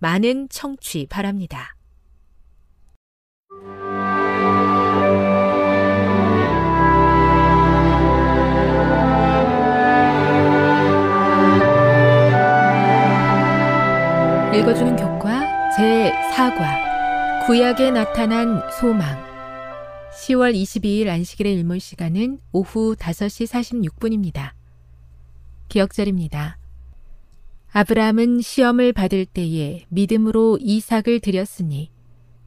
많은 청취 바랍니다. 읽어주는 교과 제4과 구약에 나타난 소망 10월 22일 안식일의 일몰 시간은 오후 5시 46분입니다. 기억절입니다. 아브라함은 시험을 받을 때에 믿음으로 이삭을 드렸으니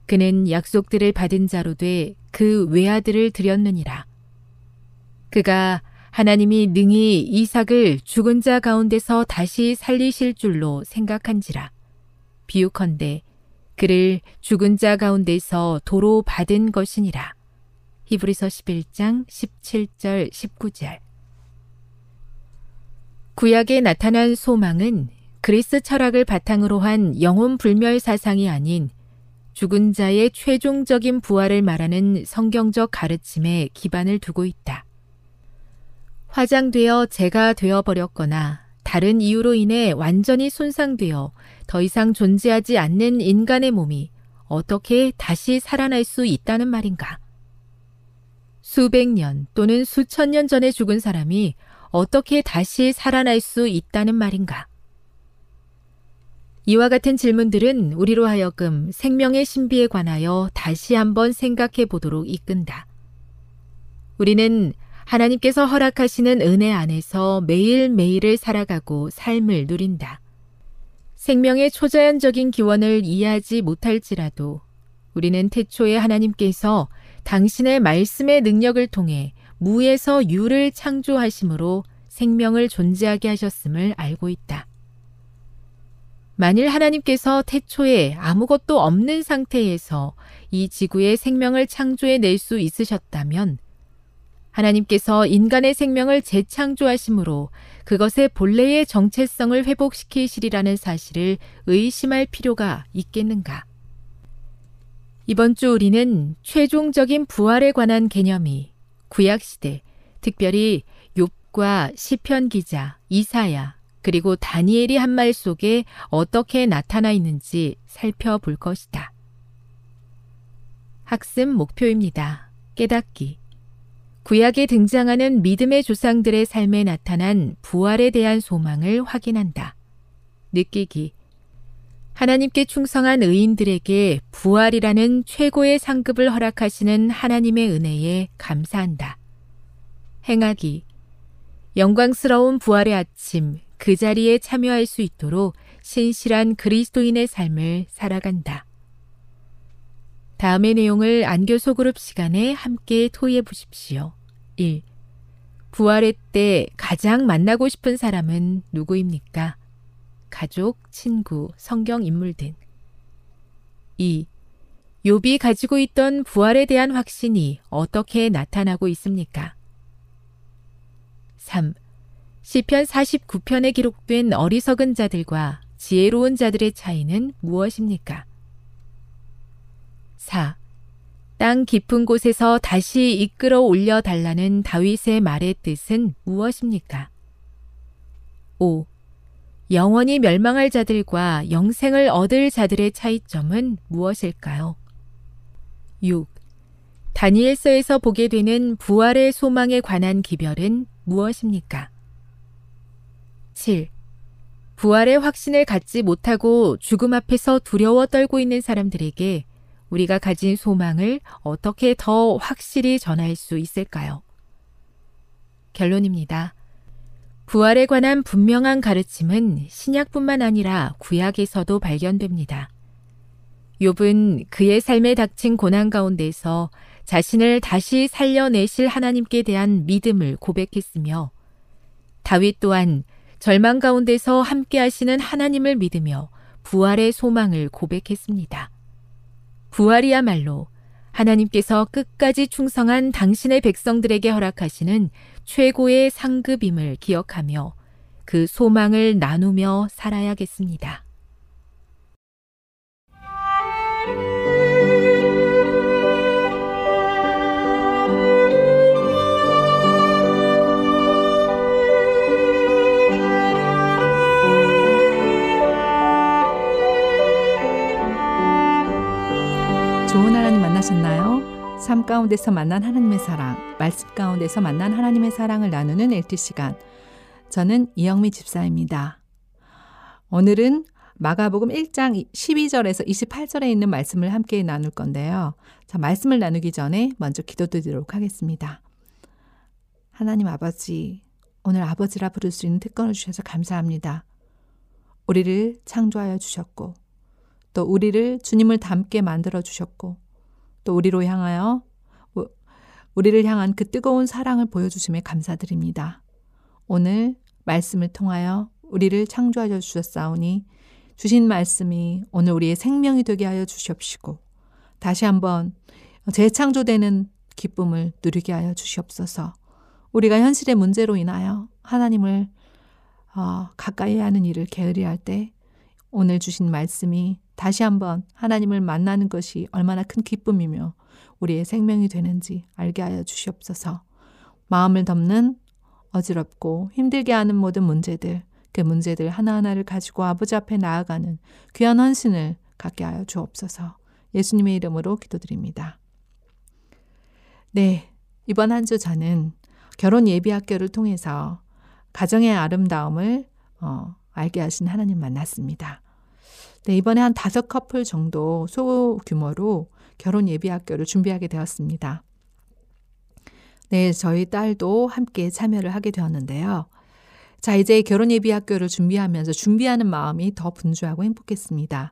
그는 약속들을 받은 자로 돼 그 외아들을 드렸느니라. 그가 하나님이 능히 이삭을 죽은 자 가운데서 다시 살리실 줄로 생각한지라. 비유컨대 그를 죽은 자 가운데서 도로 받은 것이니라. 히브리서 11장 17절 19절 구약에 나타난 소망은 그리스 철학을 바탕으로 한 영혼 불멸 사상이 아닌 죽은 자의 최종적인 부활을 말하는 성경적 가르침에 기반을 두고 있다. 화장되어 재가 되어버렸거나 다른 이유로 인해 완전히 손상되어 더 이상 존재하지 않는 인간의 몸이 어떻게 다시 살아날 수 있다는 말인가? 수백 년 또는 수천 년 전에 죽은 사람이 어떻게 다시 살아날 수 있다는 말인가? 이와 같은 질문들은 우리로 하여금 생명의 신비에 관하여 다시 한번 생각해 보도록 이끈다. 우리는 하나님께서 허락하시는 은혜 안에서 매일매일을 살아가고 삶을 누린다. 생명의 초자연적인 기원을 이해하지 못할지라도 우리는 태초에 하나님께서 당신의 말씀의 능력을 통해 무에서 유를 창조하심으로 생명을 존재하게 하셨음을 알고 있다. 만일 하나님께서 태초에 아무것도 없는 상태에서 이 지구의 생명을 창조해 낼 수 있으셨다면 하나님께서 인간의 생명을 재창조하심으로 그것의 본래의 정체성을 회복시키시리라는 사실을 의심할 필요가 있겠는가? 이번 주 우리는 최종적인 부활에 관한 개념이 구약시대, 특별히 욥과 시편 기자, 이사야, 그리고 다니엘이 한 말 속에 어떻게 나타나 있는지 살펴볼 것이다. 학습 목표입니다. 깨닫기. 구약에 등장하는 믿음의 조상들의 삶에 나타난 부활에 대한 소망을 확인한다. 느끼기. 하나님께 충성한 의인들에게 부활이라는 최고의 상급을 허락하시는 하나님의 은혜에 감사한다. 행하기. 영광스러운 부활의 아침, 그 자리에 참여할 수 있도록 신실한 그리스도인의 삶을 살아간다. 다음의 내용을 안교 소그룹 시간에 함께 토의해 보십시오. 1. 부활의 때 가장 만나고 싶은 사람은 누구입니까? 가족, 친구, 성경 인물 등. 2. 욥이 가지고 있던 부활에 대한 확신이 어떻게 나타나고 있습니까? 3. 시편 49편에 기록된 어리석은 자들과 지혜로운 자들의 차이는 무엇입니까? 4. 땅 깊은 곳에서 다시 이끌어 올려 달라는 다윗의 말의 뜻은 무엇입니까? 5. 영원히 멸망할 자들과 영생을 얻을 자들의 차이점은 무엇일까요? 6. 다니엘서에서 보게 되는 부활의 소망에 관한 기별은 무엇입니까? 7. 부활의 확신을 갖지 못하고 죽음 앞에서 두려워 떨고 있는 사람들에게 우리가 가진 소망을 어떻게 더 확실히 전할 수 있을까요? 결론입니다. 부활에 관한 분명한 가르침은 신약뿐만 아니라 구약에서도 발견됩니다. 욥은 그의 삶에 닥친 고난 가운데서 자신을 다시 살려내실 하나님께 대한 믿음을 고백했으며 다윗 또한 절망 가운데서 함께 하시는 하나님을 믿으며 부활의 소망을 고백했습니다. 부활이야말로 하나님께서 끝까지 충성한 당신의 백성들에게 허락하시는 최고의 상급임을 기억하며 그 소망을 나누며 살아야겠습니다. 만나셨나요? 삶 가운데서 만난 하나님의 사랑, 말씀 가운데서 만난 하나님의 사랑을 나누는 LT 시간. 저는 이영미 집사입니다. 오늘은 마가복음 1장 12절에서 28절에 있는 말씀을 함께 나눌 건데요. 자, 말씀을 나누기 전에 먼저 기도드리도록 하겠습니다. 하나님 아버지, 오늘 아버지라 부를 수 있는 특권을 주셔서 감사합니다. 우리를 창조하여 주셨고, 또 우리를 주님을 닮게 만들어 주셨고, 또 우리로 향하여 우리를 향한 그 뜨거운 사랑을 보여주심에 감사드립니다. 오늘 말씀을 통하여 우리를 창조하여 주셨사오니 주신 말씀이 오늘 우리의 생명이 되게 하여 주시옵시고 다시 한번 재창조되는 기쁨을 누리게 하여 주시옵소서. 우리가 현실의 문제로 인하여 하나님을 어, 가까이 하는 일을 게으리할 때 오늘 주신 말씀이 다시 한번 하나님을 만나는 것이 얼마나 큰 기쁨이며 우리의 생명이 되는지 알게 하여 주시옵소서. 마음을 덮는 어지럽고 힘들게 하는 모든 문제들, 그 문제들 하나하나를 가지고 아버지 앞에 나아가는 귀한 헌신을 갖게 하여 주옵소서. 예수님의 이름으로 기도드립니다. 네, 이번 한 주 저는 결혼 예비 학교를 통해서 가정의 아름다움을 어, 알게 하신 하나님 만났습니다. 네, 이번에 한 다섯 커플 정도 소규모로 결혼 예비 학교를 준비하게 되었습니다. 네, 저희 딸도 함께 참여를 하게 되었는데요. 자, 이제 결혼 예비 학교를 준비하면서 준비하는 마음이 더 분주하고 행복했습니다.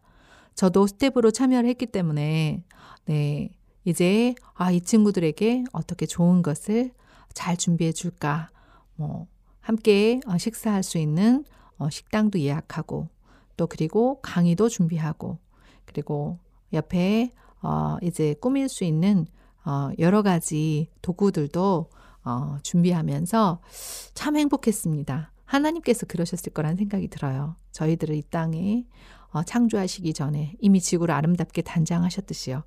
저도 스텝으로 참여를 했기 때문에, 네, 이제, 아, 이 친구들에게 어떻게 좋은 것을 잘 준비해 줄까, 뭐, 함께 어, 식사할 수 있는 어, 식당도 예약하고, 또 그리고 강의도 준비하고 그리고 옆에 어 이제 꾸밀 수 있는 어 여러 가지 도구들도 어 준비하면서 참 행복했습니다. 하나님께서 그러셨을 거란 생각이 들어요. 저희들을 이 땅에 어, 창조하시기 전에 이미 지구를 아름답게 단장하셨듯이요.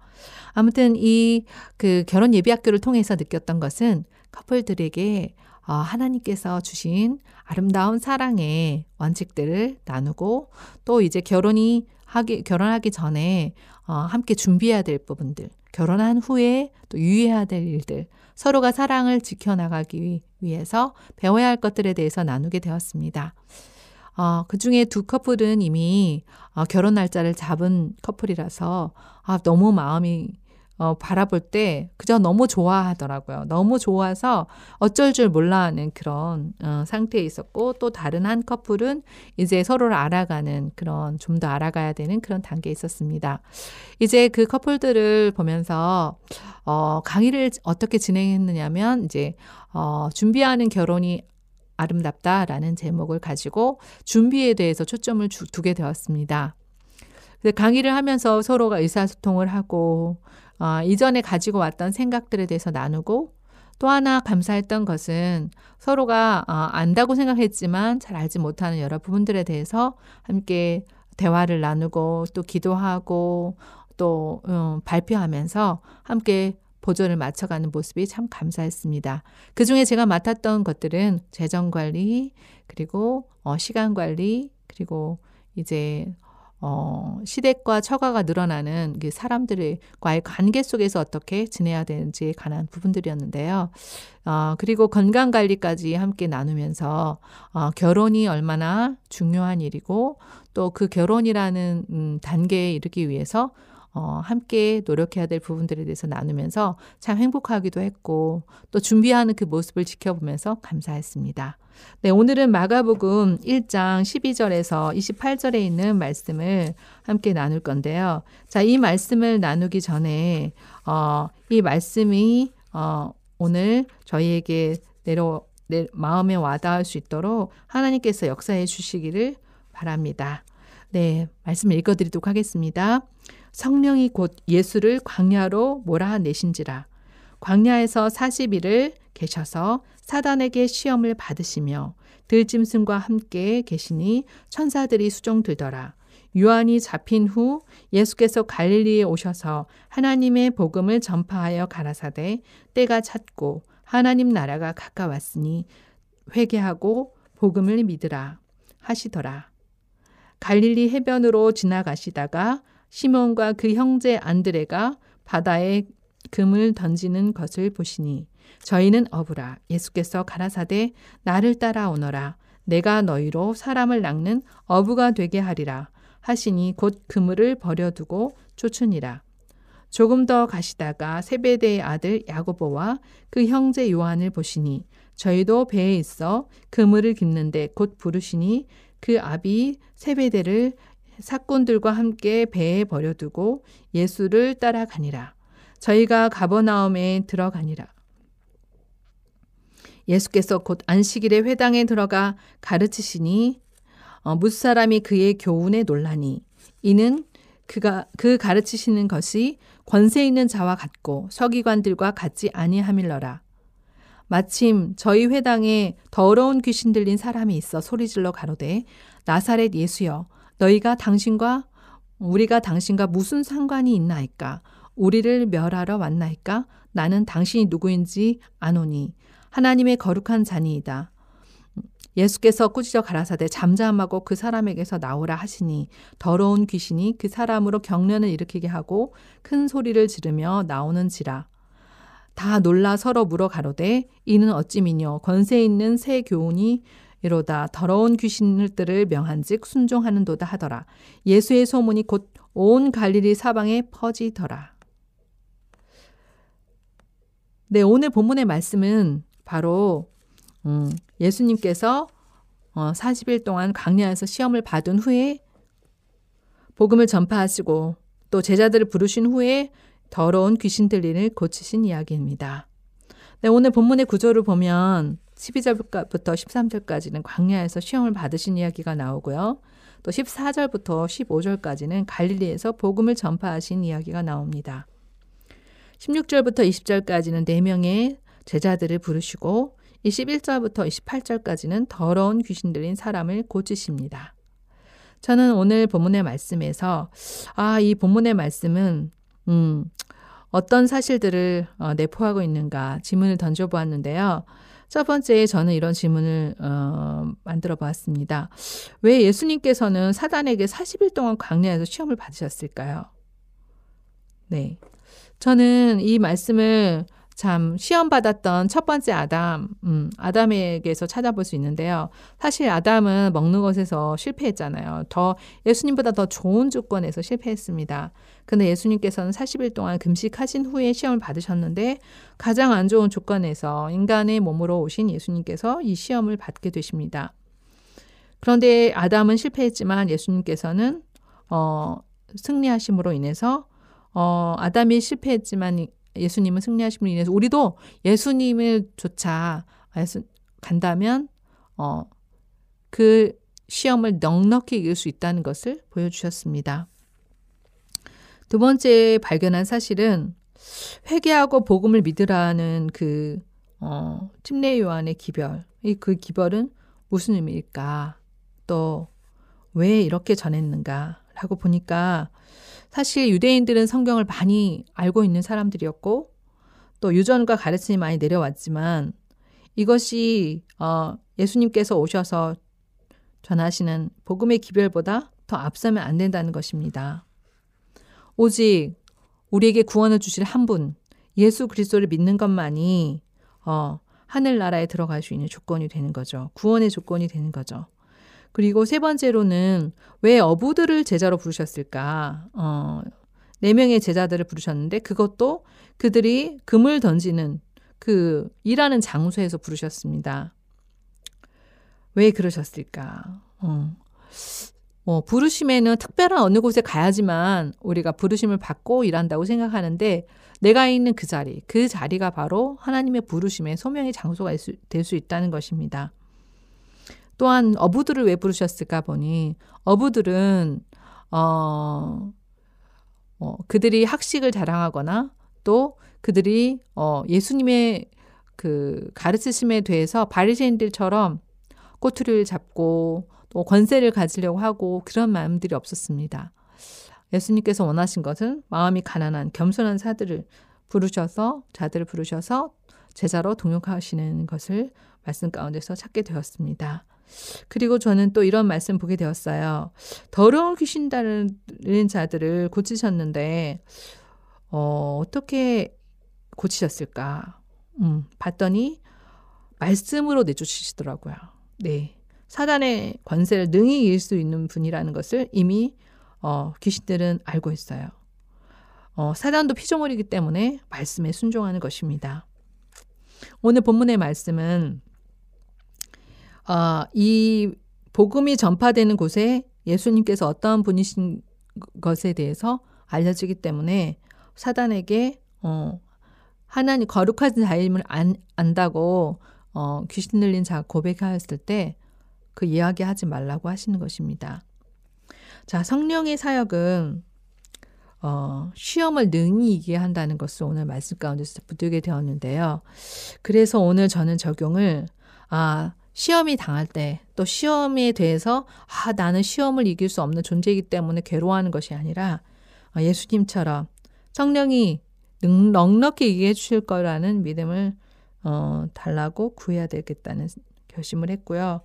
아무튼 이 그 결혼 예비 학교를 통해서 느꼈던 것은 커플들에게 어, 하나님께서 주신 아름다운 사랑의 원칙들을 나누고 또 이제 결혼이 하기 결혼하기 전에 어, 함께 준비해야 될 부분들, 결혼한 후에 또 유의해야 될 일들, 서로가 사랑을 지켜나가기 위해서 배워야 할 것들에 대해서 나누게 되었습니다. 어, 그 중에 두 커플은 이미 어, 결혼 날짜를 잡은 커플이라서 아, 너무 마음이 어, 바라볼 때 그저 너무 좋아하더라고요. 너무 좋아서 어쩔 줄 몰라 하는 그런 어, 상태에 있었고 또 다른 한 커플은 이제 서로를 알아가는 그런 좀 더 알아가야 되는 그런 단계에 있었습니다. 이제 그 커플들을 보면서 어, 강의를 어떻게 진행했느냐면 이제 어, 준비하는 결혼이 아름답다라는 제목을 가지고 준비에 대해서 초점을 주, 두게 되었습니다. 강의를 하면서 서로가 의사소통을 하고 어, 이전에 가지고 왔던 생각들에 대해서 나누고 또 하나 감사했던 것은 서로가 어, 안다고 생각했지만 잘 알지 못하는 여러 부분들에 대해서 함께 대화를 나누고 또 기도하고 또 음, 발표하면서 함께 보조를 맞춰가는 모습이 참 감사했습니다. 그 중에 제가 맡았던 것들은 재정 관리, 그리고 어, 시간 관리, 그리고 이제 어, 시댁과 처가가 늘어나는 그 사람들과의 관계 속에서 어떻게 지내야 되는지에 관한 부분들이었는데요. 어, 그리고 건강 관리까지 함께 나누면서 어, 결혼이 얼마나 중요한 일이고 또 그 결혼이라는 음, 단계에 이르기 위해서 어, 함께 노력해야 될 부분들에 대해서 나누면서 참 행복하기도 했고 또 준비하는 그 모습을 지켜보면서 감사했습니다. 네, 오늘은 마가복음 1장 12절에서 28절에 있는 말씀을 함께 나눌 건데요. 자, 이 말씀을 나누기 전에 어, 이 말씀이 어, 오늘 저희에게 내려 내 마음에 와닿을 수 있도록 하나님께서 역사해 주시기를 바랍니다. 네, 말씀을 읽어 드리도록 하겠습니다. 성령이 곧 예수를 광야로 몰아내신지라. 광야에서 40일을 계셔서 사단에게 시험을 받으시며 들짐승과 함께 계시니 천사들이 수종들더라. 요한이 잡힌 후 예수께서 갈릴리에 오셔서 하나님의 복음을 전파하여 가라사대 때가 찼고 하나님 나라가 가까웠으니 회개하고 복음을 믿으라 하시더라. 갈릴리 해변으로 지나가시다가 시몬과 그 형제 안드레가 바다에 금을 던지는 것을 보시니 저희는 어부라. 예수께서 가라사대 나를 따라오너라. 내가 너희로 사람을 낚는 어부가 되게 하리라. 하시니 곧 그물을 버려두고 쫓으니라. 조금 더 가시다가 세베대의 아들 야고보와 그 형제 요한을 보시니 저희도 배에 있어 그물을 깁는데 곧 부르시니 그 아비 세베대를 사꾼들과 함께 배에 버려두고 예수를 따라가니라. 저희가 가버나움에 들어가니라. 예수께서 곧 안식일에 회당에 들어가 가르치시니 어, 무사람이 그의 교훈에 놀라니 이는 그가 그 가르치시는 것이 권세 있는 자와 같고 서기관들과 같지 아니함일러라. 마침 저희 회당에 더러운 귀신 들린 사람이 있어 소리질러 가로되 나사렛 예수여 너희가 당신과 우리가 당신과 무슨 상관이 있나이까? 우리를 멸하러 왔나이까? 나는 당신이 누구인지 아노니 하나님의 거룩한 자니이다. 예수께서 꾸짖어 가라사대 잠잠하고 그 사람에게서 나오라 하시니 더러운 귀신이 그 사람으로 경련을 일으키게 하고 큰 소리를 지르며 나오는지라. 다 놀라 서로 물어 가로되 이는 어찌미뇨 권세 있는 새 교훈이 이로다 더러운 귀신들을 명한즉 순종하는도다 하더라. 예수의 소문이 곧 온 갈릴리 사방에 퍼지더라. 네, 오늘 본문의 말씀은 바로 음, 예수님께서 어, 40일 동안 광야에서 시험을 받은 후에 복음을 전파하시고 또 제자들을 부르신 후에 더러운 귀신 들린을 고치신 이야기입니다. 네, 오늘 본문의 구조를 보면 12절부터 13절까지는 광야에서 시험을 받으신 이야기가 나오고요. 또 14절부터 15절까지는 갈릴리에서 복음을 전파하신 이야기가 나옵니다. 16절부터 20절까지는 4명의 제자들을 부르시고 21절부터 28절까지는 더러운 귀신 들린 사람을 고치십니다. 저는 오늘 본문의 말씀에서 아, 이 본문의 말씀은 음, 어떤 사실들을 어, 내포하고 있는가 질문을 던져 보았는데요. 첫 번째 저는 이런 질문을 어, 만들어 보았습니다. 왜 예수님께서는 사단에게 40일 동안 광야에서 시험을 받으셨을까요? 네. 저는 이 말씀을 참 시험 받았던 첫 번째 아담, 음, 아담에게서 찾아볼 수 있는데요. 사실 아담은 먹는 것에서 실패했잖아요. 더 예수님보다 더 좋은 조건에서 실패했습니다. 근데 예수님께서는 40일 동안 금식하신 후에 시험을 받으셨는데 가장 안 좋은 조건에서 인간의 몸으로 오신 예수님께서 이 시험을 받게 되십니다. 그런데 아담은 실패했지만 예수님께서는 어, 승리하심으로 인해서 어, 아담이 실패했지만 예수님은 승리하심으로 인해서 우리도 예수님을 조차 간다면 어, 그 시험을 넉넉히 이길 수 있다는 것을 보여주셨습니다. 두 번째 발견한 사실은 회개하고 복음을 믿으라는 그 어, 침례 요한의 기별. 그 기별은 무슨 의미일까? 또 왜 이렇게 전했는가? 라고 보니까 사실 유대인들은 성경을 많이 알고 있는 사람들이었고 또 유전과 가르침이 많이 내려왔지만 이것이 어, 예수님께서 오셔서 전하시는 복음의 기별보다 더 앞서면 안 된다는 것입니다. 오직 우리에게 구원을 주실 한 분, 예수 그리스도를 믿는 것만이 어, 하늘나라에 들어갈 수 있는 조건이 되는 거죠. 구원의 조건이 되는 거죠. 그리고 세 번째로는 왜 어부들을 제자로 부르셨을까? 어, 네 명의 제자들을 부르셨는데 그것도 그들이 금을 던지는 그 일하는 장소에서 부르셨습니다. 왜 그러셨을까? 어. 뭐 부르심에는 특별한 어느 곳에 가야지만 우리가 부르심을 받고 일한다고 생각하는데 내가 있는 그 자리, 그 자리가 바로 하나님의 부르심의 소명의 장소가 될 수 있다는 것입니다. 또한 어부들을 왜 부르셨을까 보니 어부들은 어, 어 그들이 학식을 자랑하거나 또 그들이 어 예수님의 그 가르치심에 대해서 바리새인들처럼 꼬투리를 잡고 또 권세를 가지려고 하고 그런 마음들이 없었습니다. 예수님께서 원하신 것은 마음이 가난한 겸손한 사들을 부르셔서 자들을 부르셔서 제자로 동역하시는 것을 말씀 가운데서 찾게 되었습니다. 그리고 저는 또 이런 말씀 보게 되었어요. 더러운 귀신 달린 자들을 고치셨는데, 어, 어떻게 고치셨을까? 음, 봤더니, 말씀으로 내쫓으시더라고요. 네. 사단의 관세를 능히 이길 수 있는 분이라는 것을 이미, 어, 귀신들은 알고 있어요. 어, 사단도 피조물이기 때문에 말씀에 순종하는 것입니다. 오늘 본문의 말씀은 어, 이 복음이 전파되는 곳에 예수님께서 어떠한 분이신 것에 대해서 알려지기 때문에 사단에게 어, 하나님 거룩한 자임을 안, 안다고 어, 귀신 들린 자 고백하였을 때 그 이야기하지 말라고 하시는 것입니다. 자, 성령의 사역은 어, 시험을 능히 이기게 한다는 것을 오늘 말씀 가운데서 붙들게 되었는데요. 그래서 오늘 저는 적용을 아, 시험이 당할 때 또 시험에 대해서 아, 나는 시험을 이길 수 없는 존재이기 때문에 괴로워하는 것이 아니라 어, 예수님처럼 성령이 넉넉히 이기게 해주실 거라는 믿음을 어, 달라고 구해야 되겠다는 결심을 했고요.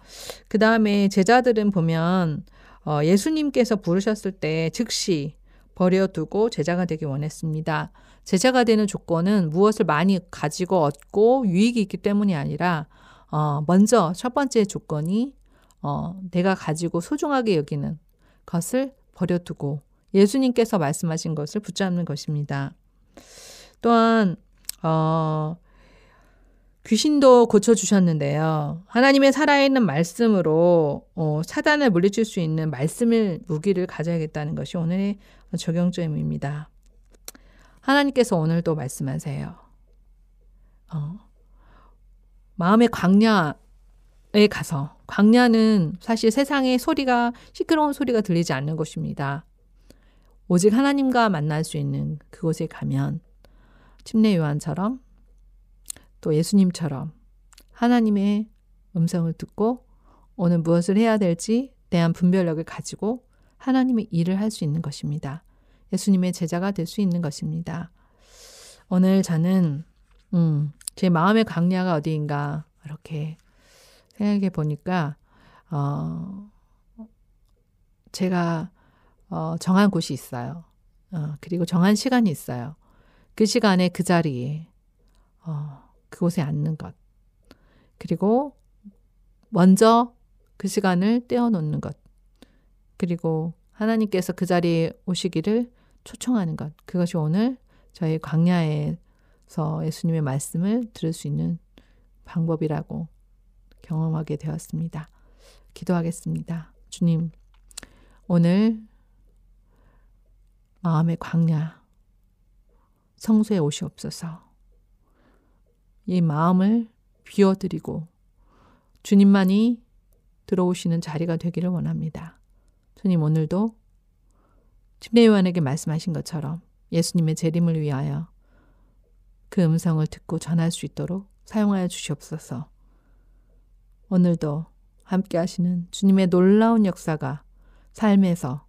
그 다음에 제자들은 보면 어, 예수님께서 부르셨을 때 즉시 버려두고 제자가 되기 원했습니다. 제자가 되는 조건은 무엇을 많이 가지고 얻고 유익이 있기 때문이 아니라 어, 먼저 첫 번째 조건이 어, 내가 가지고 소중하게 여기는 것을 버려두고 예수님께서 말씀하신 것을 붙잡는 것입니다. 또한 어, 귀신도 고쳐주셨는데요. 하나님의 살아있는 말씀으로 어, 사단을 물리칠 수 있는 말씀을 무기를 가져야겠다는 것이 오늘의 적용점입니다. 하나님께서 오늘도 말씀하세요. 어, 마음의 광야에 가서 광야는 사실 세상에 소리가 시끄러운 소리가 들리지 않는 곳입니다. 오직 하나님과 만날 수 있는 그곳에 가면 침례 요한처럼 또 예수님처럼 하나님의 음성을 듣고 오늘 무엇을 해야 될지 대한 분별력을 가지고 하나님의 일을 할 수 있는 것입니다. 예수님의 제자가 될 수 있는 것입니다. 오늘 저는 음, 제 마음의 강야가 어디인가 이렇게 생각해 보니까 어, 제가 어, 정한 곳이 있어요. 어, 그리고 정한 시간이 있어요. 그 시간에 그 자리에 어, 그곳에 앉는 것. 그리고 먼저 그 시간을 떼어놓는 것. 그리고 하나님께서 그 자리에 오시기를 초청하는 것. 그것이 오늘 저희 광야에 서 예수님의 말씀을 들을 수 있는 방법이라고 경험하게 되었습니다. 기도하겠습니다. 주님, 오늘 마음의 광야, 성소에 오시옵소서. 이 마음을 비워드리고 주님만이 들어오시는 자리가 되기를 원합니다. 주님 오늘도 침례 요한에게 말씀하신 것처럼 예수님의 재림을 위하여 그 음성을 듣고 전할 수 있도록 사용하여 주시옵소서. 오늘도 함께 하시는 주님의 놀라운 역사가 삶에서,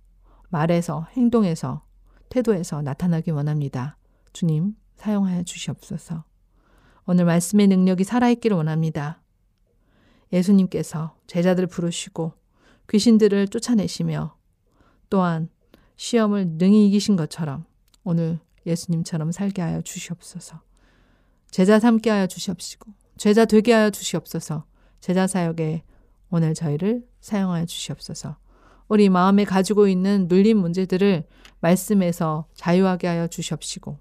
말에서, 행동에서, 태도에서 나타나기 원합니다. 주님, 사용하여 주시옵소서. 오늘 말씀의 능력이 살아있기를 원합니다. 예수님께서 제자들 부르시고 귀신들을 쫓아내시며 또한 시험을 능히 이기신 것처럼 오늘 예수님처럼 살게 하여 주시옵소서. 제자 삼게 하여 주시옵시고 제자 되게 하여 주시옵소서. 제자 사역에 오늘 저희를 사용하여 주시옵소서. 우리 마음에 가지고 있는 눌린 문제들을 말씀에서 자유하게 하여 주시옵시고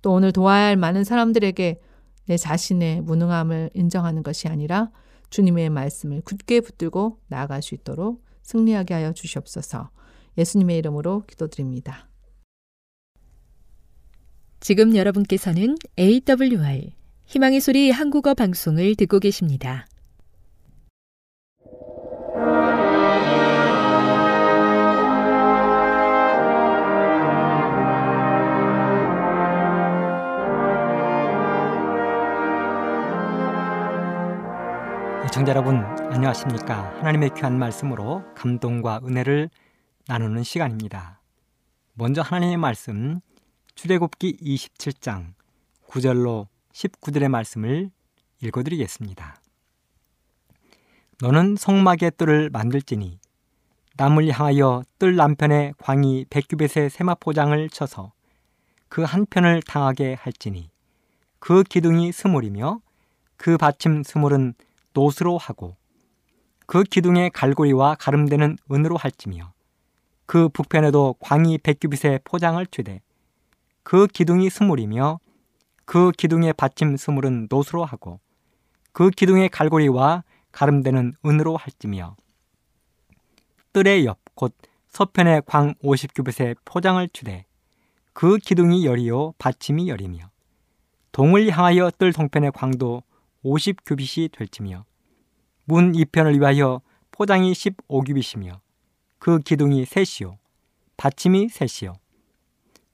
또 오늘 도와야 할 많은 사람들에게 내 자신의 무능함을 인정하는 것이 아니라 주님의 말씀을 굳게 붙들고 나아갈 수 있도록 승리하게 하여 주시옵소서. 예수님의 이름으로 기도드립니다. 지금 여러분께서는 AWR 희망의 소리 한국어 방송을 듣고 계십니다. 시청자 여러분 안녕하십니까 하나님의 귀한 말씀으로 감동과 은혜를 나누는 시간입니다 먼저 하나님의 말씀 출애굽기 27장 9절로 19절의 말씀을 읽어드리겠습니다. 너는 성막의 뜰을 만들지니 남을 향하여 뜰 남편의 광이 백규벳의 세마포장을 쳐서 그 한편을 당하게 할지니 그 기둥이 스물이며 그 받침 스물은 노스로 하고 그 기둥의 갈고리와 가름되는 은으로 할지며 그 북편에도 광이 백규빗의 포장을 취대 그 기둥이 스물이며 그 기둥의 받침 스물은 노스로 하고 그 기둥의 갈고리와 가름되는 은으로 할지며 뜰의 옆 곧 서편의 광 50규빗의 포장을 취대 그 기둥이 열이요 받침이 열이며 동을 향하여 뜰 동편의 광도 50규빗이 될지며 문 이편을 위하여 포장이 15규빗이며 그 기둥이 셋이요 받침이 셋이요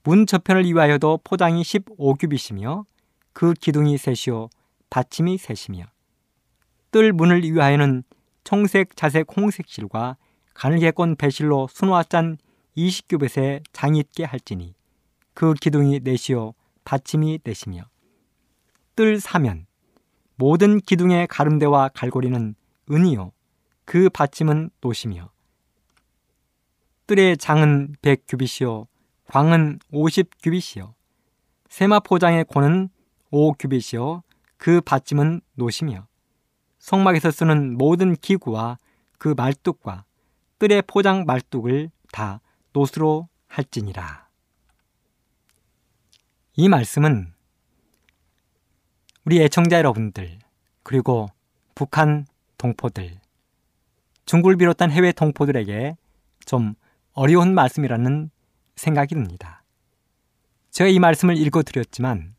문 저편을 위하여도 포장이 15규빗이며 그 기둥이 셋이요 받침이 셋이며. 뜰 문을 위하여는 청색, 자색, 홍색 실과 가늘게 꼰 배실로 순화짠 20규빗의 장이 있게 할지니 그 기둥이 넷이요 받침이 넷이며. 뜰 사면 모든 기둥의 가름대와 갈고리는 은이요 그 받침은 노시며. 뜰의 장은 100규빗이요 광은 50규빗이요. 세마포장의 고는 5규빗이요. 그 받침은 노시며 성막에서 쓰는 모든 기구와 그 말뚝과 뜰의 포장 말뚝을 다 노스로 할지니라. 이 말씀은 우리 애청자 여러분들, 그리고 북한 동포들, 중국을 비롯한 해외 동포들에게 좀 어려운 말씀이라는 생각이 듭니다. 제가 이 말씀을 읽어드렸지만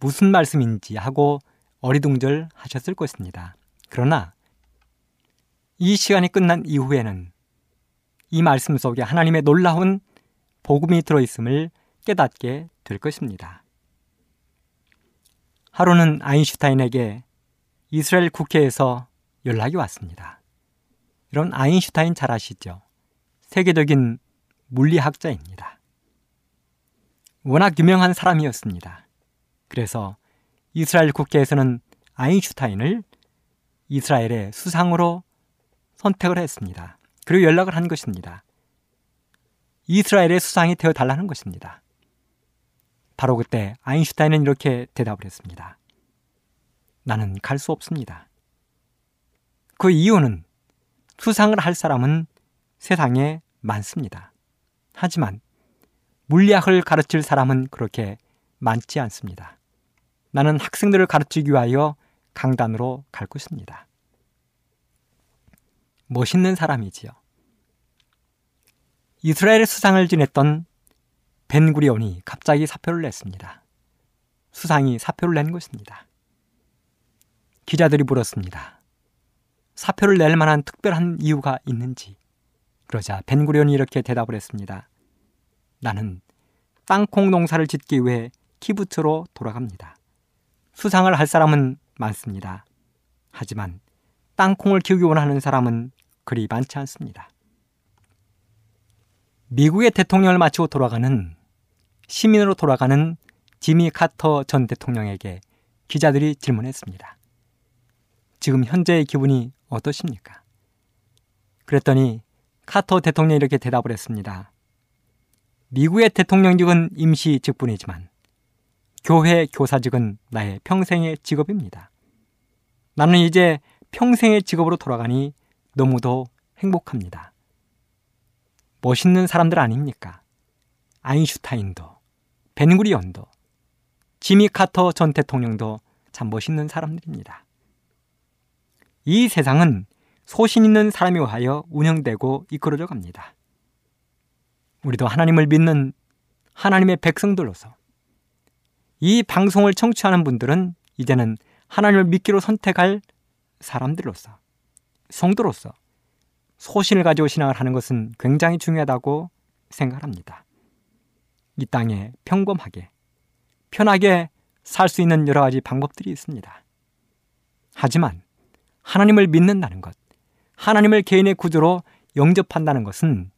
무슨 말씀인지 하고 어리둥절 하셨을 것입니다. 그러나 이 시간이 끝난 이후에는 이 말씀 속에 하나님의 놀라운 복음이 들어있음을 깨닫게 될 것입니다. 하루는 아인슈타인에게 이스라엘 국회에서 연락이 왔습니다. 이런 아인슈타인 잘 아시죠? 세계적인 물리학자입니다. 워낙 유명한 사람이었습니다. 그래서 이스라엘 국회에서는 아인슈타인을 이스라엘의 수상으로 선택을 했습니다. 그리고 연락을 한 것입니다. 이스라엘의 수상이 되어 달라는 것입니다. 바로 그때 아인슈타인은 이렇게 대답을 했습니다. 나는 갈 수 없습니다. 그 이유는 수상을 할 사람은 세상에 많습니다. 하지만 물리학을 가르칠 사람은 그렇게 많지 않습니다. 나는 학생들을 가르치기 위하여 강단으로 갈 것입니다. 멋있는 사람이지요. 이스라엘의 수상을 지냈던 벤구리온이 갑자기 사표를 냈습니다. 수상이 사표를 낸 것입니다. 기자들이 물었습니다. 사표를 낼 만한 특별한 이유가 있는지. 그러자 벤구리온이 이렇게 대답을 했습니다. 나는 땅콩 농사를 짓기 위해 키부츠로 돌아갑니다. 수상을 할 사람은 많습니다. 하지만 땅콩을 키우기 원하는 사람은 그리 많지 않습니다. 미국의 대통령을 마치고 돌아가는 시민으로 돌아가는 지미 카터 전 대통령에게 기자들이 질문했습니다. 지금 현재의 기분이 어떠십니까? 그랬더니 카터 대통령이 이렇게 대답을 했습니다. 미국의 대통령직은 임시 직분이지만 교회 교사직은 나의 평생의 직업입니다. 나는 이제 평생의 직업으로 돌아가니 너무도 행복합니다. 멋있는 사람들 아닙니까? 아인슈타인도, 벤구리온도, 지미 카터 전 대통령도 참 멋있는 사람들입니다. 이 세상은 소신 있는 사람에 의하여 운영되고 이끌어져 갑니다. 우리도 하나님을 믿는 하나님의 백성들로서 이 방송을 청취하는 분들은 이제는 하나님을 믿기로 선택할 사람들로서 성도로서 소신을 가지고 신앙을 하는 것은 굉장히 중요하다고 생각합니다. 이 땅에 평범하게 편하게 살 수 있는 여러 가지 방법들이 있습니다. 하지만 하나님을 믿는다는 것, 하나님을 개인의 구조로 영접한다는 것은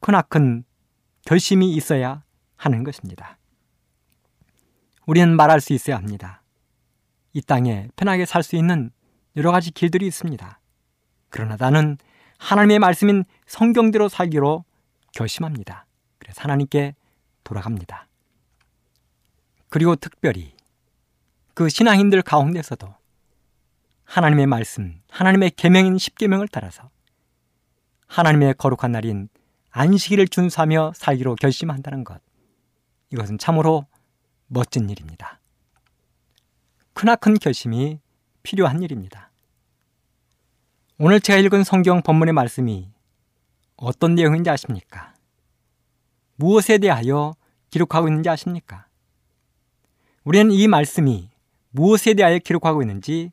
크나큰 결심이 있어야 하는 것입니다. 우리는 말할 수 있어야 합니다. 이 땅에 편하게 살 수 있는 여러 가지 길들이 있습니다. 그러나 나는 하나님의 말씀인 성경대로 살기로 결심합니다. 그래서 하나님께 돌아갑니다. 그리고 특별히 그 신앙인들 가운데서도 하나님의 말씀, 하나님의 계명인 십계명을 따라서 하나님의 거룩한 날인 안식일을 준수하며 살기로 결심한다는 것. 이것은 참으로 멋진 일입니다. 크나큰 결심이 필요한 일입니다. 오늘 제가 읽은 성경 본문의 말씀이 어떤 내용인지 아십니까? 무엇에 대하여 기록하고 있는지 아십니까? 우리는 이 말씀이 무엇에 대하여 기록하고 있는지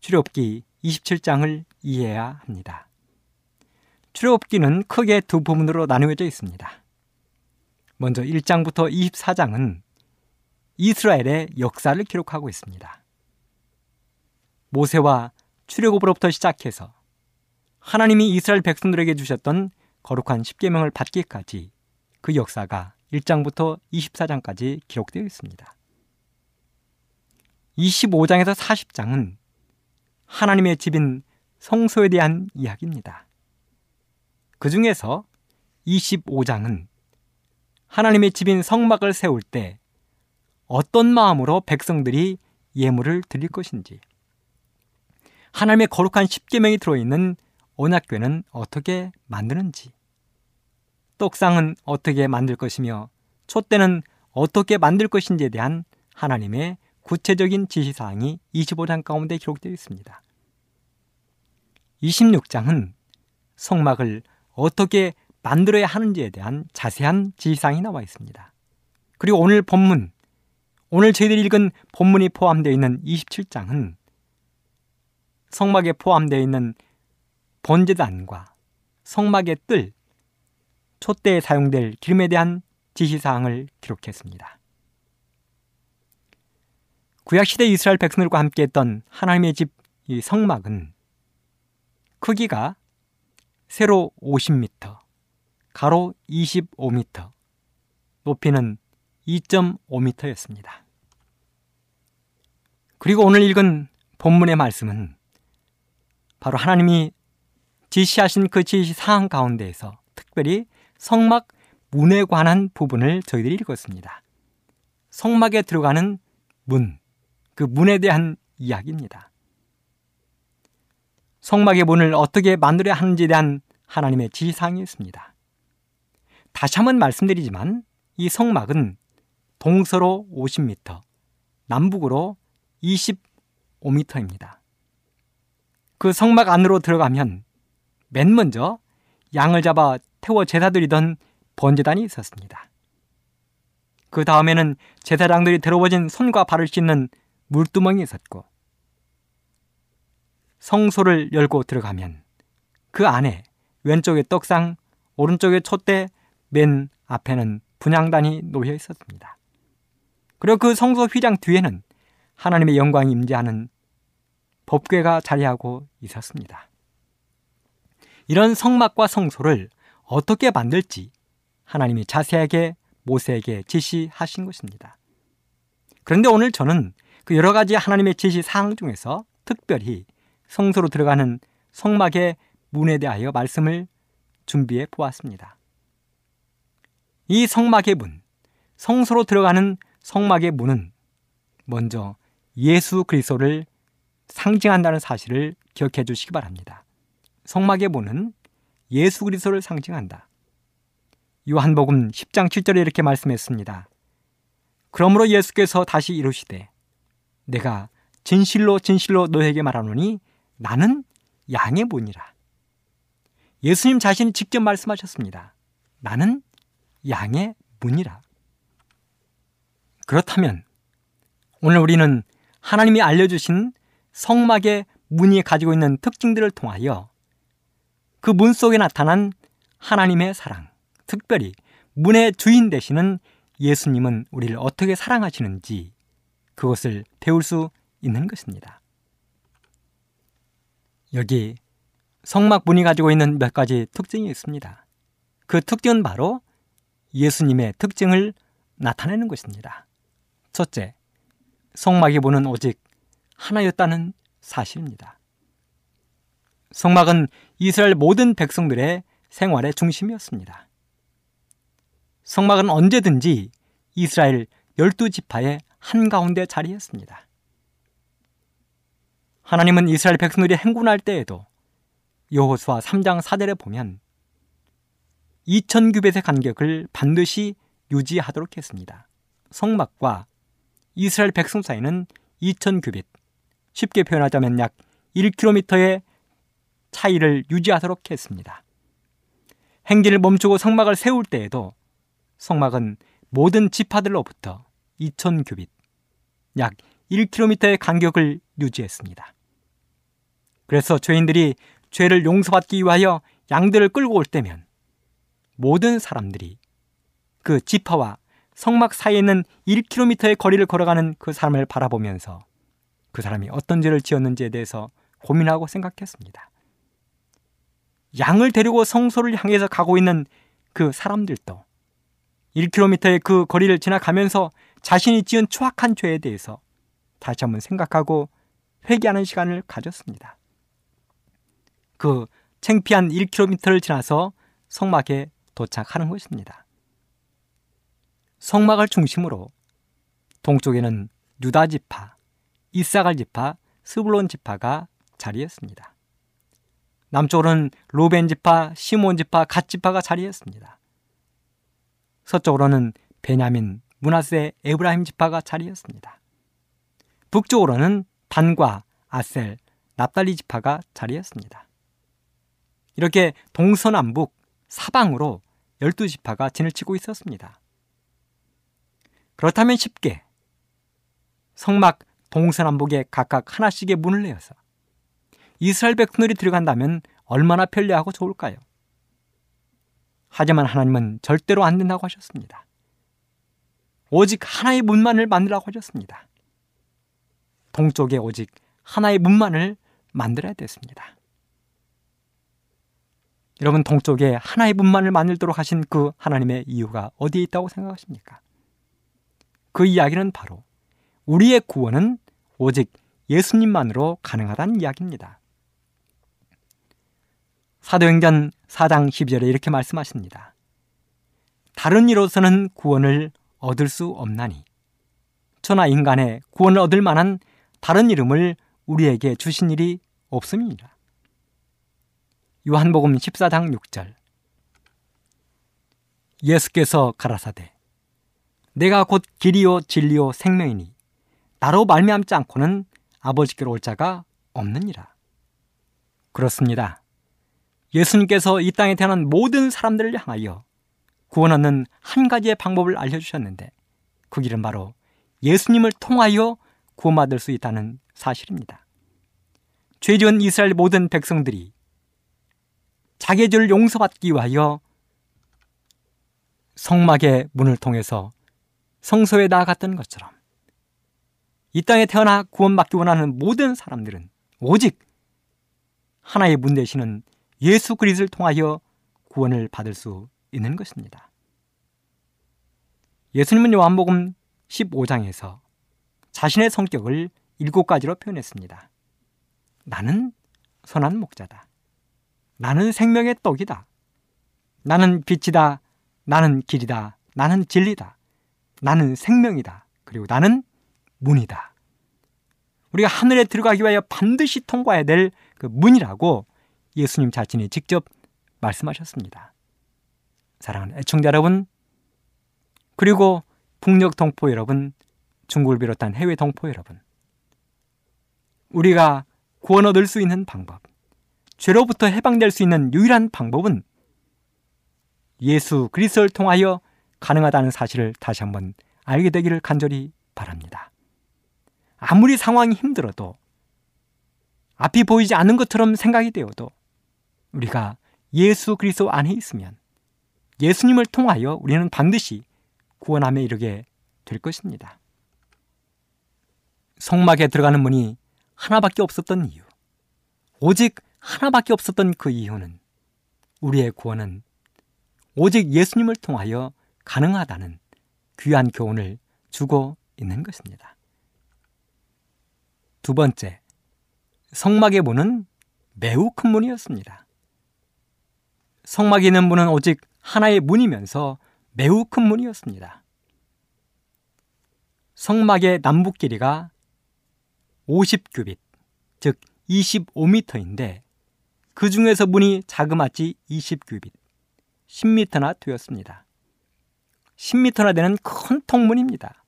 출애굽기 27장을 이해해야 합니다. 출애굽기는 크게 두 부분으로 나누어져 있습니다. 먼저 1장부터 24장은 이스라엘의 역사를 기록하고 있습니다. 모세와 출애굽으로부터 시작해서 하나님이 이스라엘 백성들에게 주셨던 거룩한 십계명을 받기까지 그 역사가 1장부터 24장까지 기록되어 있습니다. 25장에서 40장은 하나님의 집인 성소에 대한 이야기입니다. 그 중에서 25장은 하나님의 집인 성막을 세울 때 어떤 마음으로 백성들이 예물을 드릴 것인지, 하나님의 거룩한 십계명이 들어있는 언약궤는 어떻게 만드는지, 떡상은 어떻게 만들 것이며 촛대는 어떻게 만들 것인지에 대한 하나님의 구체적인 지시사항이 25장 가운데 기록되어 있습니다. 26장은 성막을 어떻게 만들어야 하는지에 대한 자세한 지시사항이 나와 있습니다. 그리고 오늘 본문, 오늘 저희들이 읽은 본문이 포함되어 있는 27장은 성막에 포함되어 있는 번제단과 성막의 뜰, 촛대에 사용될 기름에 대한 지시사항을 기록했습니다. 구약시대 이스라엘 백성들과 함께했던 하나님의 집 이 성막은 크기가 세로 50m, 가로 25m, 높이는 2.5m였습니다. 그리고 오늘 읽은 본문의 말씀은 바로 하나님이 지시하신 그 지시 사항 가운데에서 특별히 성막 문에 관한 부분을 저희들이 읽었습니다. 성막에 들어가는 문, 그 문에 대한 이야기입니다. 성막의 문을 어떻게 만들어야 하는지에 대한 하나님의 지시사항이 있습니다. 다시 한번 말씀드리지만 이 성막은 동서로 50m, 남북으로 25m입니다. 그 성막 안으로 들어가면 맨 먼저 양을 잡아 태워 제사 드리던 번제단이 있었습니다. 그 다음에는 제사장들이 더러워진 손과 발을 씻는 물두멍이 있었고 성소를 열고 들어가면 그 안에 왼쪽에 떡상, 오른쪽에 촛대, 맨 앞에는 분향단이 놓여 있었습니다. 그리고 그 성소 휘장 뒤에는 하나님의 영광이 임재하는 법궤가 자리하고 있었습니다. 이런 성막과 성소를 어떻게 만들지 하나님이 자세하게 모세에게 지시하신 것입니다. 그런데 오늘 저는 그 여러 가지 하나님의 지시 사항 중에서 특별히 성소로 들어가는 성막의 문에 대하여 말씀을 준비해 보았습니다. 이 성막의 문, 성소로 들어가는 성막의 문은 먼저 예수 그리스도를 상징한다는 사실을 기억해 주시기 바랍니다. 성막의 문은 예수 그리스도를 상징한다. 요한복음 10장 7절에 이렇게 말씀했습니다. 그러므로 예수께서 다시 이르시되 내가 진실로 진실로 너에게 말하노니 나는 양의 문이라. 예수님 자신이 직접 말씀하셨습니다. 나는 양의 문이라. 그렇다면 오늘 우리는 하나님이 알려주신 성막의 문이 가지고 있는 특징들을 통하여 그 문 속에 나타난 하나님의 사랑, 특별히 문의 주인 되시는 예수님은 우리를 어떻게 사랑하시는지 그것을 배울 수 있는 것입니다. 여기 성막 문이 가지고 있는 몇 가지 특징이 있습니다. 그 특징은 바로 예수님의 특징을 나타내는 것입니다. 첫째, 성막의 문은 오직 하나였다는 사실입니다. 성막은 이스라엘 모든 백성들의 생활의 중심이었습니다. 성막은 언제든지 이스라엘 열두 지파의 한가운데 자리했습니다. 하나님은 이스라엘 백성들이 행군할 때에도 여호수아 3장 4절에 보면 2000규빗의 간격을 반드시 유지하도록 했습니다. 성막과 이스라엘 백성 사이는 2000규빗, 쉽게 표현하자면 약 1km의 차이를 유지하도록 했습니다. 행진을 멈추고 성막을 세울 때에도 성막은 모든 지파들로부터 2000규빗, 약 1km의 간격을 유지했습니다. 그래서 죄인들이 죄를 용서받기 위하여 양들을 끌고 올 때면 모든 사람들이 그 지파와 성막 사이에 있는 1km의 거리를 걸어가는 그 사람을 바라보면서 그 사람이 어떤 죄를 지었는지에 대해서 고민하고 생각했습니다. 양을 데리고 성소를 향해서 가고 있는 그 사람들도 1km의 그 거리를 지나가면서 자신이 지은 추악한 죄에 대해서 다시 한번 생각하고 회개하는 시간을 가졌습니다. 그 챙피한 1km를 지나서 성막에 도착하는 것입니다. 성막을 중심으로 동쪽에는 유다 지파, 이사갈 지파, 스불론 지파가 자리했습니다. 남쪽으로는 로벤 지파, 시몬 지파, 갓 지파가 자리했습니다. 서쪽으로는 베냐민, 문하세, 에브라임 지파가 자리했습니다. 북쪽으로는 단과 아셀, 납달리 지파가 자리했습니다. 이렇게 동서남북 사방으로 열두 지파가 진을 치고 있었습니다. 그렇다면 쉽게 성막 동서남북에 각각 하나씩의 문을 내어서 이스라엘 백성들이 들어간다면 얼마나 편리하고 좋을까요? 하지만 하나님은 절대로 안 된다고 하셨습니다. 오직 하나의 문만을 만들라고 하셨습니다. 동쪽에 오직 하나의 문만을 만들어야 됐습니다. 여러분 동쪽에 하나의 문만을 만들도록 하신 그 하나님의 이유가 어디에 있다고 생각하십니까? 그 이야기는 바로 우리의 구원은 오직 예수님만으로 가능하다는 이야기입니다. 사도행전 4장 12절에 이렇게 말씀하십니다. 다른 이로서는 구원을 얻을 수 없나니 천하 인간의 구원을 얻을 만한 다른 이름을 우리에게 주신 일이 없음이니라. 요한복음 14장 6절 예수께서 가라사대 내가 곧 길이요 진리요 생명이니 나로 말미암지 않고는 아버지께로 올 자가 없느니라. 그렇습니다. 예수님께서 이 땅에 태어난 모든 사람들을 향하여 구원하는 한 가지의 방법을 알려주셨는데 그 길은 바로 예수님을 통하여 구원받을 수 있다는 사실입니다. 죄 지은 이스라엘 모든 백성들이 자기의 죄를 용서받기 위하여 성막의 문을 통해서 성소에 나아갔던 것처럼 이 땅에 태어나 구원받기 원하는 모든 사람들은 오직 하나의 문 되시는 예수 그리스도를 통하여 구원을 받을 수 있는 것입니다. 예수님은 요한복음 15장에서 자신의 성격을 일곱 가지로 표현했습니다. 나는 선한 목자다. 나는 생명의 떡이다. 나는 빛이다. 나는 길이다. 나는 진리다. 나는 생명이다. 그리고 나는 문이다. 우리가 하늘에 들어가기 위하여 반드시 통과해야 될 그 문이라고 예수님 자신이 직접 말씀하셨습니다. 사랑하는 애청자 여러분, 그리고 북녘 동포 여러분, 중국을 비롯한 해외 동포 여러분, 우리가 구원 얻을 수 있는 방법, 죄로부터 해방될 수 있는 유일한 방법은 예수 그리스도를 통하여 가능하다는 사실을 다시 한번 알게 되기를 간절히 바랍니다. 아무리 상황이 힘들어도 앞이 보이지 않는 것처럼 생각이 되어도 우리가 예수 그리스도 안에 있으면 예수님을 통하여 우리는 반드시 구원함에 이르게 될 것입니다. 성막에 들어가는 문이 하나밖에 없었던 이유. 오직 하나밖에 없었던 그 이유는 우리의 구원은 오직 예수님을 통하여 가능하다는 귀한 교훈을 주고 있는 것입니다. 두 번째, 성막의 문은 매우 큰 문이었습니다. 성막에 있는 문은 오직 하나의 문이면서 매우 큰 문이었습니다. 성막의 남북 길이가 50규빗, 즉 25m인데 그 중에서 문이 자그마치 20규빗, 10m나 되었습니다. 10m나 되는 큰 통문입니다.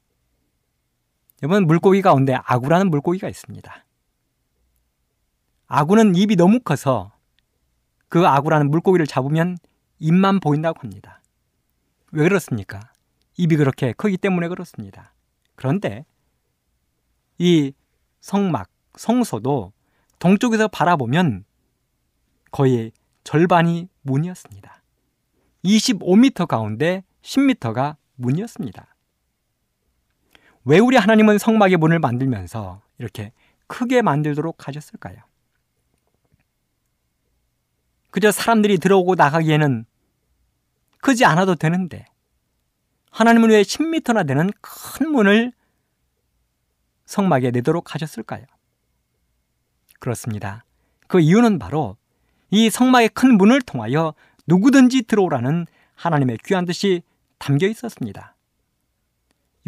여러분 물고기 가운데 아구라는 물고기가 있습니다. 아구는 입이 너무 커서 그 아구라는 물고기를 잡으면 입만 보인다고 합니다. 왜 그렇습니까? 입이 그렇게 크기 때문에 그렇습니다. 그런데 이 성막, 성소도 동쪽에서 바라보면 거의 절반이 문이었습니다. 25m 가운데 10m가 문이었습니다. 왜 우리 하나님은 성막의 문을 만들면서 이렇게 크게 만들도록 하셨을까요? 그저 사람들이 들어오고 나가기에는 크지 않아도 되는데 하나님은 왜 10m나 되는 큰 문을 성막에 내도록 하셨을까요? 그렇습니다. 그 이유는 바로 이 성막의 큰 문을 통하여 누구든지 들어오라는 하나님의 귀한 뜻이 담겨 있었습니다.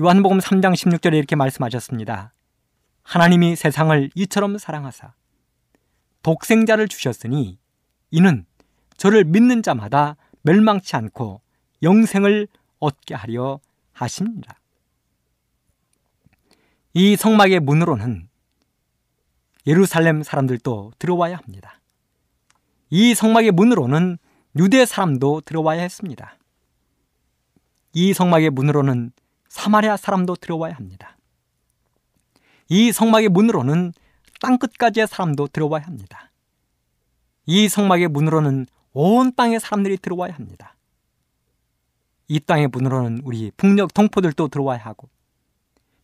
요한복음 3장 16절에 이렇게 말씀하셨습니다. 하나님이 세상을 이처럼 사랑하사 독생자를 주셨으니 이는 저를 믿는 자마다 멸망치 않고 영생을 얻게 하려 하십니다. 이 성막의 문으로는 예루살렘 사람들도 들어와야 합니다. 이 성막의 문으로는 유대 사람도 들어와야 했습니다. 이 성막의 문으로는 사마리아 사람도 들어와야 합니다. 이 성막의 문으로는 땅끝까지의 사람도 들어와야 합니다. 이 성막의 문으로는 온 땅의 사람들이 들어와야 합니다. 이 땅의 문으로는 우리 북녘 동포들도 들어와야 하고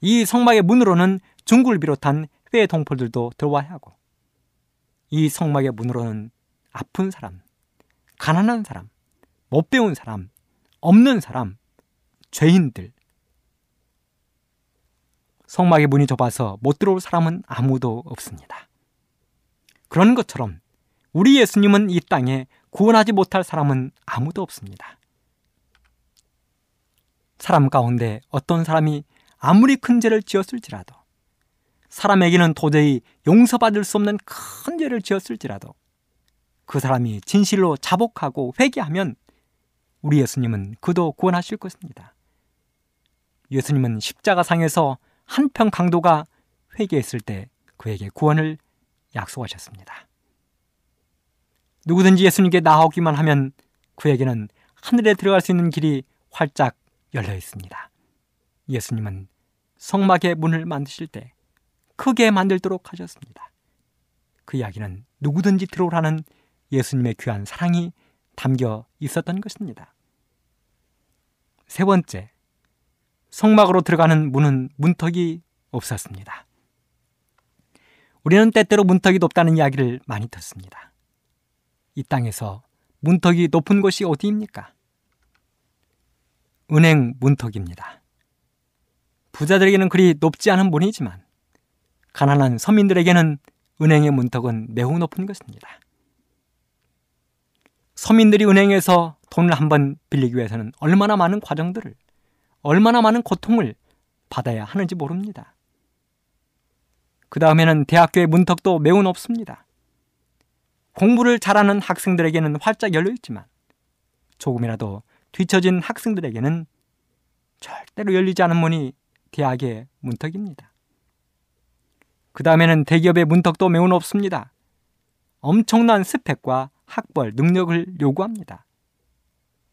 이 성막의 문으로는 중국을 비롯한 회의 동포들도 들어와야 하고 이 성막의 문으로는 아픈 사람, 가난한 사람, 못 배운 사람, 없는 사람, 죄인들 성막의 문이 좁아서 못 들어올 사람은 아무도 없습니다. 그런 것처럼 우리 예수님은 이 땅에 구원하지 못할 사람은 아무도 없습니다. 사람 가운데 어떤 사람이 아무리 큰 죄를 지었을지라도 사람에게는 도저히 용서받을 수 없는 큰 죄를 지었을지라도 그 사람이 진실로 자복하고 회개하면 우리 예수님은 그도 구원하실 것입니다. 예수님은 십자가상에서 한평 강도가 회개했을 때 그에게 구원을 약속하셨습니다. 누구든지 예수님께 나오기만 하면 그에게는 하늘에 들어갈 수 있는 길이 활짝 열려 있습니다. 예수님은 성막의 문을 만드실 때 크게 만들도록 하셨습니다. 그 이야기는 누구든지 들어오라는 예수님의 귀한 사랑이 담겨 있었던 것입니다. 세 번째, 성막으로 들어가는 문은 문턱이 없었습니다. 우리는 때때로 문턱이 높다는 이야기를 많이 듣습니다. 이 땅에서 문턱이 높은 곳이 어디입니까? 은행 문턱입니다. 부자들에게는 그리 높지 않은 문이지만 가난한 서민들에게는 은행의 문턱은 매우 높은 것입니다. 서민들이 은행에서 돈을 한 번 빌리기 위해서는 얼마나 많은 과정들을, 얼마나 많은 고통을 받아야 하는지 모릅니다. 그 다음에는 대학교의 문턱도 매우 높습니다. 공부를 잘하는 학생들에게는 활짝 열려 있지만 조금이라도 뒤처진 학생들에게는 절대로 열리지 않은 문이 대학의 문턱입니다. 그 다음에는 대기업의 문턱도 매우 높습니다. 엄청난 스펙과 학벌, 능력을 요구합니다.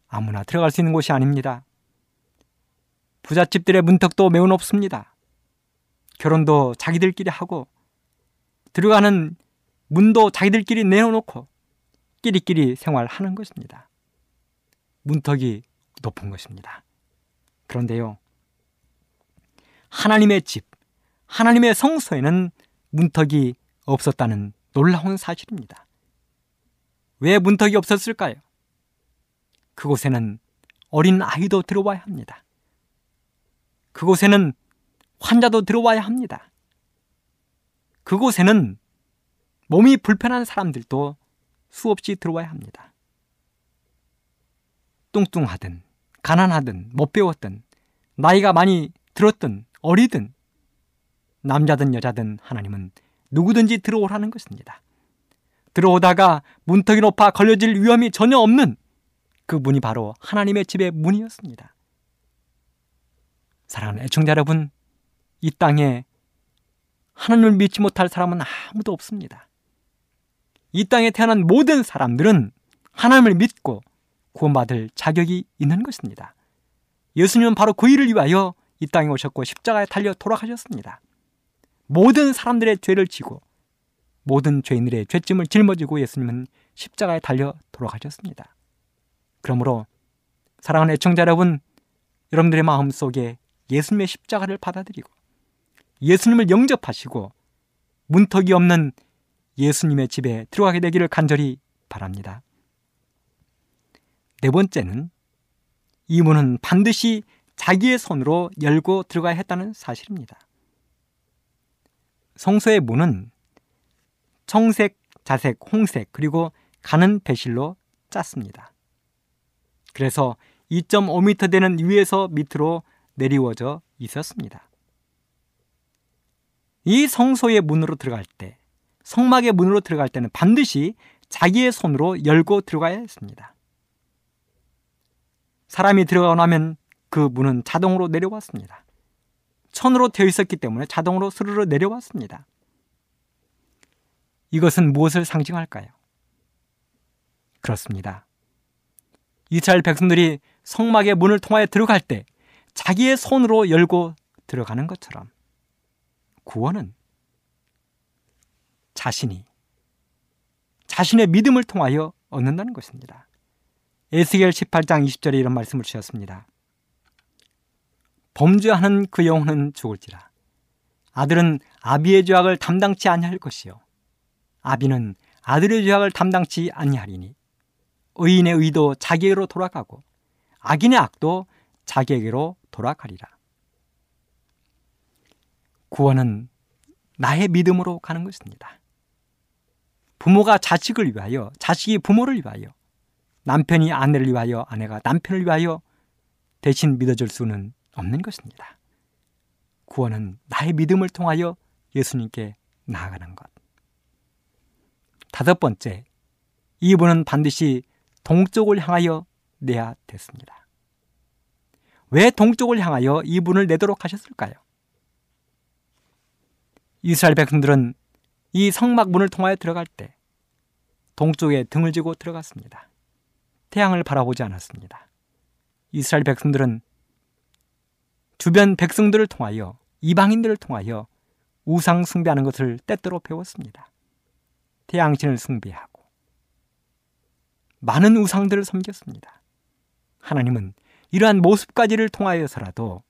아무나 들어갈 수 있는 곳이 아닙니다. 부잣집들의 문턱도 매우 높습니다. 결혼도 자기들끼리 하고 들어가는 문도 자기들끼리 내어놓고 끼리끼리 생활하는 것입니다. 문턱이 높은 것입니다. 그런데요, 하나님의 집, 하나님의 성소에는 문턱이 없었다는 놀라운 사실입니다. 왜 문턱이 없었을까요? 그곳에는 어린 아이도 들어와야 합니다. 그곳에는 환자도 들어와야 합니다. 그곳에는 몸이 불편한 사람들도 수없이 들어와야 합니다. 뚱뚱하든, 가난하든, 못 배웠든, 나이가 많이 들었든, 어리든, 남자든 여자든 하나님은 누구든지 들어오라는 것입니다. 들어오다가 문턱이 높아 걸려질 위험이 전혀 없는 그 문이 바로 하나님의 집의 문이었습니다. 사랑하는 애청자 여러분, 이 땅에 하나님을 믿지 못할 사람은 아무도 없습니다. 이 땅에 태어난 모든 사람들은 하나님을 믿고 구원받을 자격이 있는 것입니다. 예수님은 바로 그 일을 위하여 이 땅에 오셨고 십자가에 달려 돌아가셨습니다. 모든 사람들의 죄를 지고 모든 죄인들의 죄짐을 짊어지고 예수님은 십자가에 달려 돌아가셨습니다. 그러므로 사랑하는 애청자 여러분, 여러분들의 마음 속에 예수님의 십자가를 받아들이고 예수님을 영접하시고 문턱이 없는 예수님의 집에 들어가게 되기를 간절히 바랍니다. 네 번째는 이 문은 반드시 자기의 손으로 열고 들어가야 했다는 사실입니다. 성소의 문은 청색, 자색, 홍색 그리고 가는 배실로 짰습니다. 그래서 2.5m 되는 위에서 밑으로 내리워져 있었습니다. 이 성소의 문으로 들어갈 때, 성막의 문으로 들어갈 때는 반드시 자기의 손으로 열고 들어가야 했습니다. 사람이 들어가 나면 그 문은 자동으로 내려왔습니다. 천으로 되어 있었기 때문에 자동으로 스르르 내려왔습니다. 이것은 무엇을 상징할까요? 그렇습니다. 이스라엘 백성들이 성막의 문을 통하여 들어갈 때 자기의 손으로 열고 들어가는 것처럼 구원은 자신이 자신의 믿음을 통하여 얻는다는 것입니다. 에스겔 18장 20절에 이런 말씀을 주셨습니다. 범죄하는 그 영혼은 죽을지라 아들은 아비의 죄악을 담당치 아니할 것이요 아비는 아들의 죄악을 담당치 아니하리니 의인의 의도 자기에게로 돌아가고 악인의 악도 자기에게로 돌아가리라. 구원은 나의 믿음으로 가는 것입니다. 부모가 자식을 위하여, 자식이 부모를 위하여, 남편이 아내를 위하여, 아내가 남편을 위하여 대신 믿어줄 수는 없는 것입니다. 구원은 나의 믿음을 통하여 예수님께 나아가는 것. 다섯 번째, 이분은 반드시 동쪽을 향하여 내야 됐습니다. 왜 동쪽을 향하여 이분을 내도록 하셨을까요? 이스라엘 백성들은 이 성막문을 통하여 들어갈 때 동쪽에 등을 지고 들어갔습니다. 태양을 바라보지 않았습니다. 이스라엘 백성들은 주변 백성들을 통하여 이방인들을 통하여 우상 숭배하는 것을 때때로 배웠습니다. 태양신을 숭배하고 많은 우상들을 섬겼습니다. 하나님은 이러한 모습까지를 통하여서라도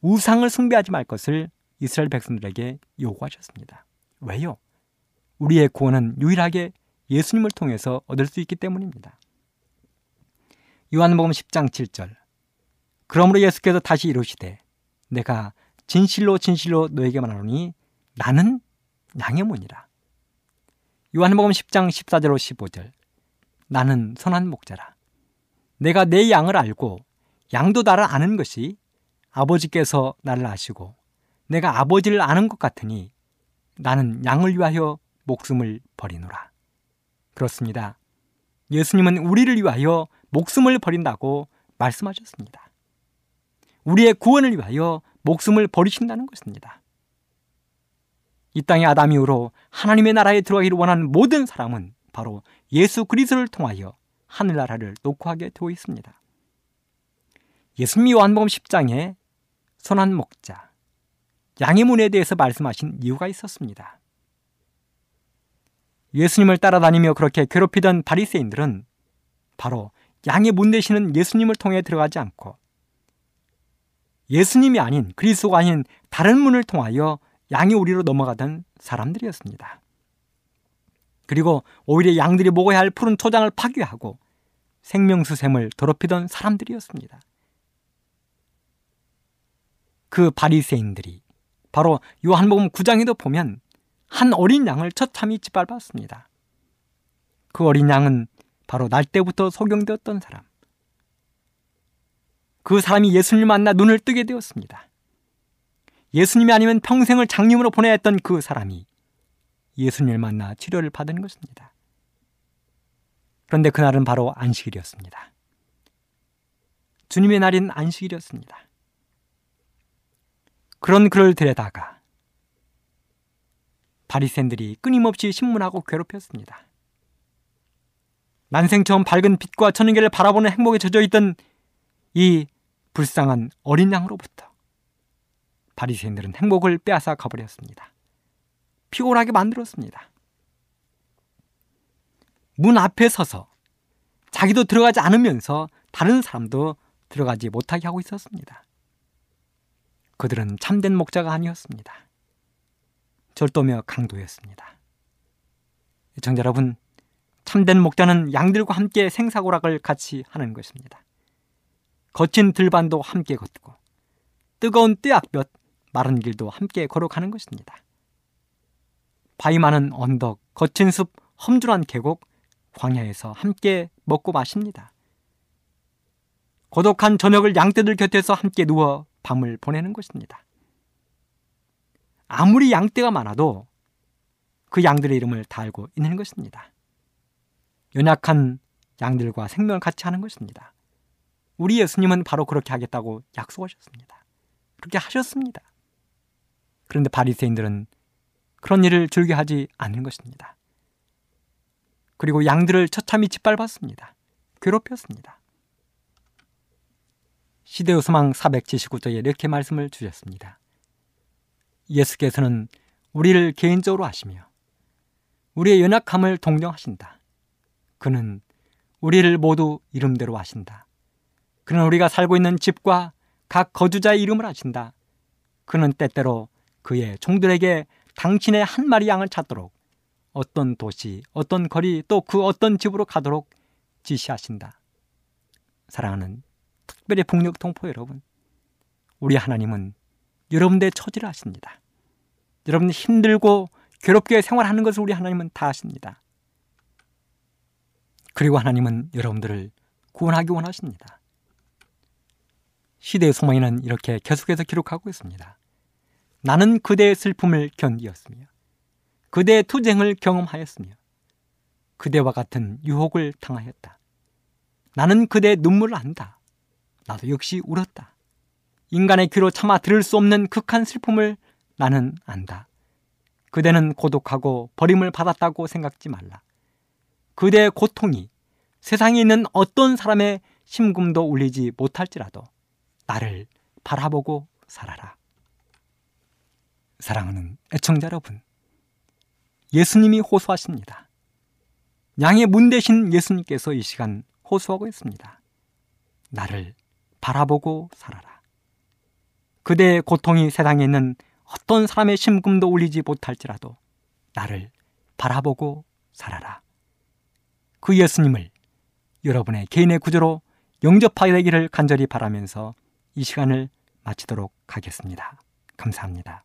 우상을 숭배하지 말 것을 이스라엘 백성들에게 요구하셨습니다. 왜요? 우리의 구원은 유일하게 예수님을 통해서 얻을 수 있기 때문입니다. 요한복음 10장 7절 그러므로 예수께서 다시 이르시되 내가 진실로 진실로 너에게 말하노니 나는 양의 문이라. 요한복음 10장 14절 15절 나는 선한 목자라. 내가 내 양을 알고 양도 나를 아는 것이 아버지께서 나를 아시고 내가 아버지를 아는 것 같으니 나는 양을 위하여 목숨을 버리노라. 그렇습니다. 예수님은 우리를 위하여 목숨을 버린다고 말씀하셨습니다. 우리의 구원을 위하여 목숨을 버리신다는 것입니다. 이 땅의 아담 이후로 하나님의 나라에 들어가기를 원하는 모든 사람은 바로 예수 그리스도를 통하여 하늘나라를 녹화하게 되어 있습니다. 예수님이 요한복음 10장에 선한 목자, 양의 문에 대해서 말씀하신 이유가 있었습니다. 예수님을 따라다니며 그렇게 괴롭히던 바리새인들은 바로 양의 문 되시는 예수님을 통해 들어가지 않고 예수님이 아닌 그리스도가 아닌 다른 문을 통하여 양의 우리로 넘어가던 사람들이었습니다. 그리고 오히려 양들이 먹어야 할 푸른 초장을 파괴하고 생명수샘을 더럽히던 사람들이었습니다. 그 바리새인들이 바로 요한복음 9장에도 보면 한 어린 양을 처참히 짓밟았습니다. 그 어린 양은 바로 날 때부터 소경되었던 사람. 그 사람이 예수님을 만나 눈을 뜨게 되었습니다. 예수님이 아니면 평생을 장님으로 보내야 했던 그 사람이 예수님을 만나 치료를 받은 것입니다. 그런데 그날은 바로 안식일이었습니다. 주님의 날인 안식일이었습니다. 그런 그를 데려다가 바리새인들이 끊임없이 신문하고 괴롭혔습니다. 난생 처음 밝은 빛과 천연계를 바라보는 행복에 젖어 있던 이 불쌍한 어린 양으로부터 바리새인들은 행복을 빼앗아 가버렸습니다. 피곤하게 만들었습니다. 문 앞에 서서 자기도 들어가지 않으면서 다른 사람도 들어가지 못하게 하고 있었습니다. 그들은 참된 목자가 아니었습니다. 절도며 강도였습니다. 정자 여러분, 참된 목자는 양들과 함께 생사고락을 같이 하는 것입니다. 거친 들반도 함께 걷고 뜨거운 떼약볕 마른 길도 함께 걸어가는 것입니다. 바위 많은 언덕, 거친 숲, 험준한 계곡, 광야에서 함께 먹고 마십니다. 고독한 저녁을 양떼들 곁에서 함께 누워 밤을 보내는 것입니다. 아무리 양떼가 많아도 그 양들의 이름을 다 알고 있는 것입니다. 연약한 양들과 생명을 같이 하는 것입니다. 우리 예수님은 바로 그렇게 하겠다고 약속하셨습니다. 그렇게 하셨습니다. 그런데 바리새인들은 그런 일을 즐겨 하지 않는 것입니다. 그리고 양들을 처참히 짓밟았습니다. 괴롭혔습니다. 시대의 소망 479쪽에 이렇게 말씀을 주셨습니다. 예수께서는 우리를 개인적으로 하시며 우리의 연약함을 동정하신다. 그는 우리를 모두 이름대로 하신다. 그는 우리가 살고 있는 집과 각 거주자의 이름을 하신다. 그는 때때로 그의 종들에게 당신의 한 마리 양을 찾도록 어떤 도시, 어떤 거리, 또 그 어떤 집으로 가도록 지시하신다. 사랑하는 특별히 북녘 동포 여러분, 우리 하나님은 여러분들의 처지를 아십니다. 여러분 힘들고 괴롭게 생활하는 것을 우리 하나님은 다 아십니다. 그리고 하나님은 여러분들을 구원하기 원하십니다. 시대의 소망에는 이렇게 계속해서 기록하고 있습니다. 나는 그대의 슬픔을 견디었으며 그대의 투쟁을 경험하였으며 그대와 같은 유혹을 당하였다. 나는 그대의 눈물을 안다. 나도 역시 울었다. 인간의 귀로 차마 들을 수 없는 극한 슬픔을 나는 안다. 그대는 고독하고 버림을 받았다고 생각지 말라. 그대의 고통이 세상에 있는 어떤 사람의 심금도 울리지 못할지라도 나를 바라보고 살아라. 사랑하는 애청자 여러분, 예수님이 호소하십니다. 양의 문 대신 예수님께서 이 시간 호소하고 있습니다. 나를 바라보고 살아라. 그대의 고통이 세상에 있는 어떤 사람의 심금도 울리지 못할지라도 나를 바라보고 살아라. 그 예수님을 여러분의 개인의 구조로 영접하게 되기를 간절히 바라면서 이 시간을 마치도록 하겠습니다. 감사합니다.